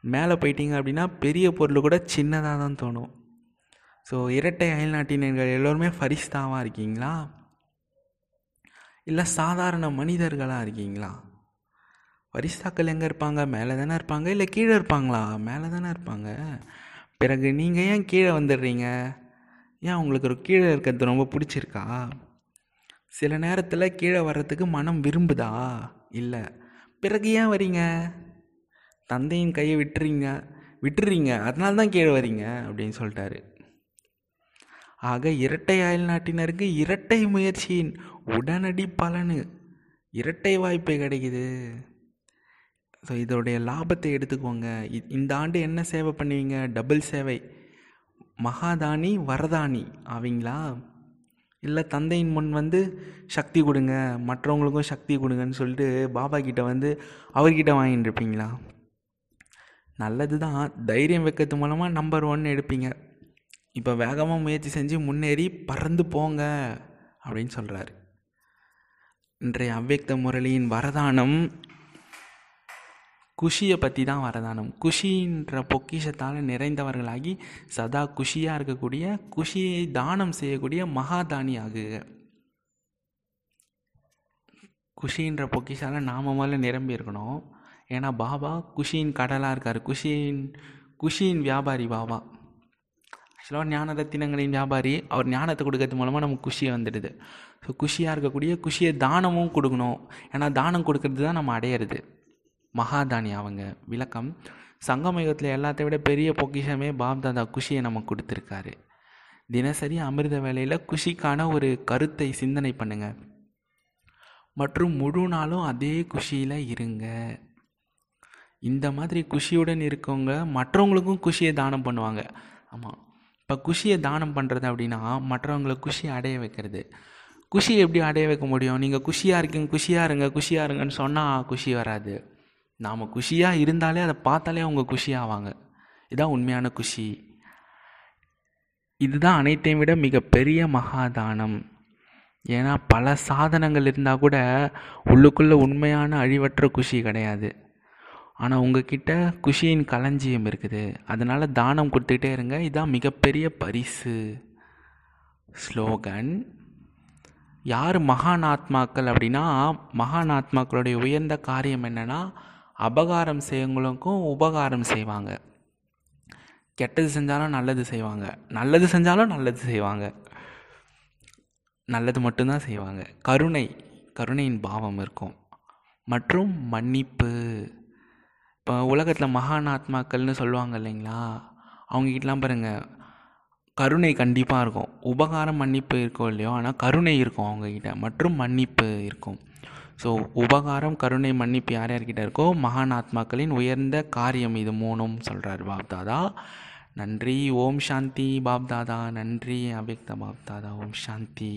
மேலே போயிட்டீங்க அப்படின்னா பெரிய பொருள் கூட சின்னதாக தான் தோணும். ஸோ இரட்டை அயல்நாட்டினர்கள் எல்லோருமே ஃபரிஸ்தாவாக இருக்கீங்களா? இல்லை சாதாரண மனிதர்களாக இருக்கீங்களா? ஃபரிஸ்தாக்கள் எங்கே இருப்பாங்க? மேலே தானே இருப்பாங்க? இல்லை கீழே இருப்பாங்களா? மேலே தானே இருப்பாங்க. பிறகு நீங்கள் ஏன் கீழே வந்துடுறீங்க? ஏன் உங்களுக்கு ஒரு கீழே இருக்கிறது ரொம்ப பிடிச்சிருக்கா? சில நேரத்தில் கீழே வர்றதுக்கு மனம் விரும்புதா? இல்லை. பிறகு ஏன் வரீங்க? தந்தையின் கையை விட்டுறீங்க விட்டுறீங்க அதனால தான் கீழே வரீங்க அப்படின்னு சொல்லிட்டாரு. ஆக இரட்டை அயல் நாட்டினருக்கு இரட்டை முயற்சியின் உடனடி பலனு இரட்டை வாய்ப்பு கிடைக்குது. ஸோ இதோடைய லாபத்தை எடுத்துக்கோங்க. இந்த ஆண்டு என்ன சேவை பண்ணுவீங்க? டபுள் சேவை. மகாதானி வரதானி. ஆவீங்களா? இல்லை தந்தையின் முன் வந்து சக்தி கொடுங்க மற்றவங்களுக்கும் சக்தி கொடுங்கன்னு சொல்லிட்டு பாபா கிட்ட வந்து அவர்கிட்ட வாங்கிட்டு இருப்பீங்களா? நல்லது தான் தைரியம் வைக்கிறது மூலமாக நம்பர் ஒன் எடுப்பீங்க. இப்போ வேகமாக முயற்சி செஞ்சு முன்னேறி பறந்து போங்க அப்படின்னு சொல்கிறாரு இன்றைய அவ்வக்த முரளியின் வரதானம் குஷியை பற்றி தான் வரதானம். குஷின்ற பொக்கிஷத்தால் நிறைந்தவர்களாகி சதா குஷியாக இருக்கக்கூடிய குஷியை தானம் செய்யக்கூடிய மகாதானி ஆகுக குஷின்ற பொக்கிஷால் நாம முதல்ல நிரம்பி இருக்கணும். ஏன்னா பாபா குஷியின் கடலாக இருக்கார். குஷியின் குஷியின் வியாபாரி பாபா. ஆக்சுவலாக ஞான ரத்தினங்களின் வியாபாரி. அவர் ஞானத்தை கொடுக்கறது மூலமாக நமக்கு குஷியை வந்துடுது. ஸோ குஷியாக இருக்கக்கூடிய குஷியை தானமும் கொடுக்கணும். ஏன்னா தானம் கொடுக்கறது தான் நம்ம அடையிறது. மகாதானி அவங்க. விளக்கம். சங்கமயுகத்தில் எல்லாத்தை விட பெரிய பொக்கிஷமே பாப்தாதா குஷியை நமக்கு கொடுத்துருக்காரு. தினசரி அமிர்த வேலையில் குஷிக்கான ஒரு கருத்தை சிந்தனை பண்ணுங்க. மற்றும் முழு நாளும் அதே குஷியில் இருங்க. இந்த மாதிரி குஷியுடன் இருக்கவங்க மற்றவங்களுக்கும் குஷியை தானம் பண்ணுவாங்க. ஆமாம் இப்போ குஷியை தானம் பண்ணுறது அப்படின்னா மற்றவங்களை குஷியை அடைய வைக்கிறது. குஷியை எப்படி அடைய வைக்க முடியும்? நீங்கள் குஷியாக இருக்கீங்க குஷியாக இருங்க குஷியாக இருங்கன்னு சொன்னால் குஷி வராது. நாம் குஷியாக இருந்தாலே அதை பார்த்தாலே அவங்க குஷியாவாங்க இதுதான் உண்மையான குஷி. இதுதான் அனைத்தையும் விட மிகப்பெரிய மகாதானம். ஏன்னா பல சாதனங்கள் இருந்தால் கூட உள்ளுக்குள்ளே உண்மையான அழிவற்ற குஷி கிடையாது. ஆனால் உங்ககிட்ட குஷியின் களஞ்சியம் இருக்குது. அதனால் தானம் கொடுத்துக்கிட்டே இருங்க. இதுதான் மிகப்பெரிய பரிசு. ஸ்லோகன் யார் மகான் ஆத்மாக்கள் அப்படின்னா மகான் ஆத்மாக்களுடைய உயர்ந்த காரியம் என்னென்னா அபகாரம் செய்யவங்களுக்கும் உபகாரம் செய்வாங்க. கெட்டது செஞ்சாலும் நல்லது செய்வாங்க. நல்லது செஞ்சாலும் நல்லது செய்வாங்க. நல்லது மட்டும்தான் செய்வாங்க. கருணை கருணையின் பாவம் இருக்கும். மற்றும் மன்னிப்பு. இப்போ உலகத்தில் மகான் ஆத்மாக்கள்னு சொல்லுவாங்க இல்லைங்களா? அவங்ககிட்டலாம் பாருங்கள் கருணை கண்டிப்பாக இருக்கும். உபகாரம் மன்னிப்பு இருக்கும் இல்லையோ ஆனால் கருணை இருக்கும் அவங்கக்கிட்ட மற்றும் மன்னிப்பு இருக்கும். ஸோ உபகாரம் கருணை மன்னிப்பு யார் யார்கிட்ட இருக்கோ மகான் ஆத்மாக்களின் உயர்ந்த காரியம் இது மூணும் சொல்கிறார் பாப்தாதா நன்றி ஓம் சாந்தி பாப்தாதா நன்றி அவ்யக்த பாப்தாதா ஓம் சாந்தி.